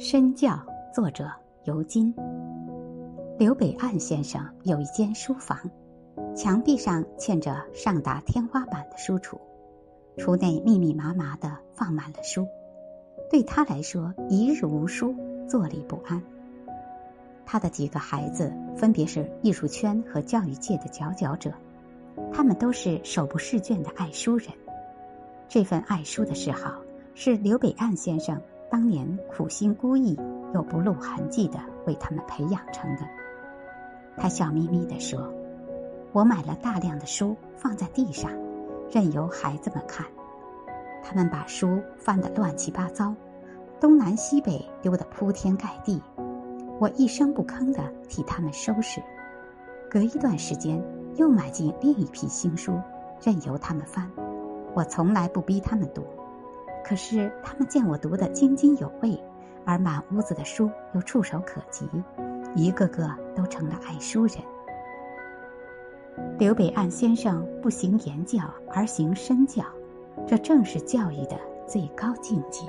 身教，作者尤金。刘北岸先生有一间书房，墙壁上嵌着上达天花板的书橱，橱内密密麻麻的放满了书。对他来说，一日无书，坐立不安。他的几个孩子分别是艺术圈和教育界的佼佼者，他们都是手不释卷的爱书人。这份爱书的嗜好，是刘北岸先生。当年苦心孤诣又不露痕迹的为他们培养成的。他笑眯眯地说：“我买了大量的书放在地上，任由孩子们看。他们把书翻得乱七八糟，东南西北丢得铺天盖地。我一声不吭地替他们收拾。隔一段时间又买进另一批新书，任由他们翻。我从来不逼他们读。”可是他们见我读得津津有味，而满屋子的书又触手可及，一个个都成了爱书人。刘北岸先生不行言教而行身教，这正是教育的最高境界。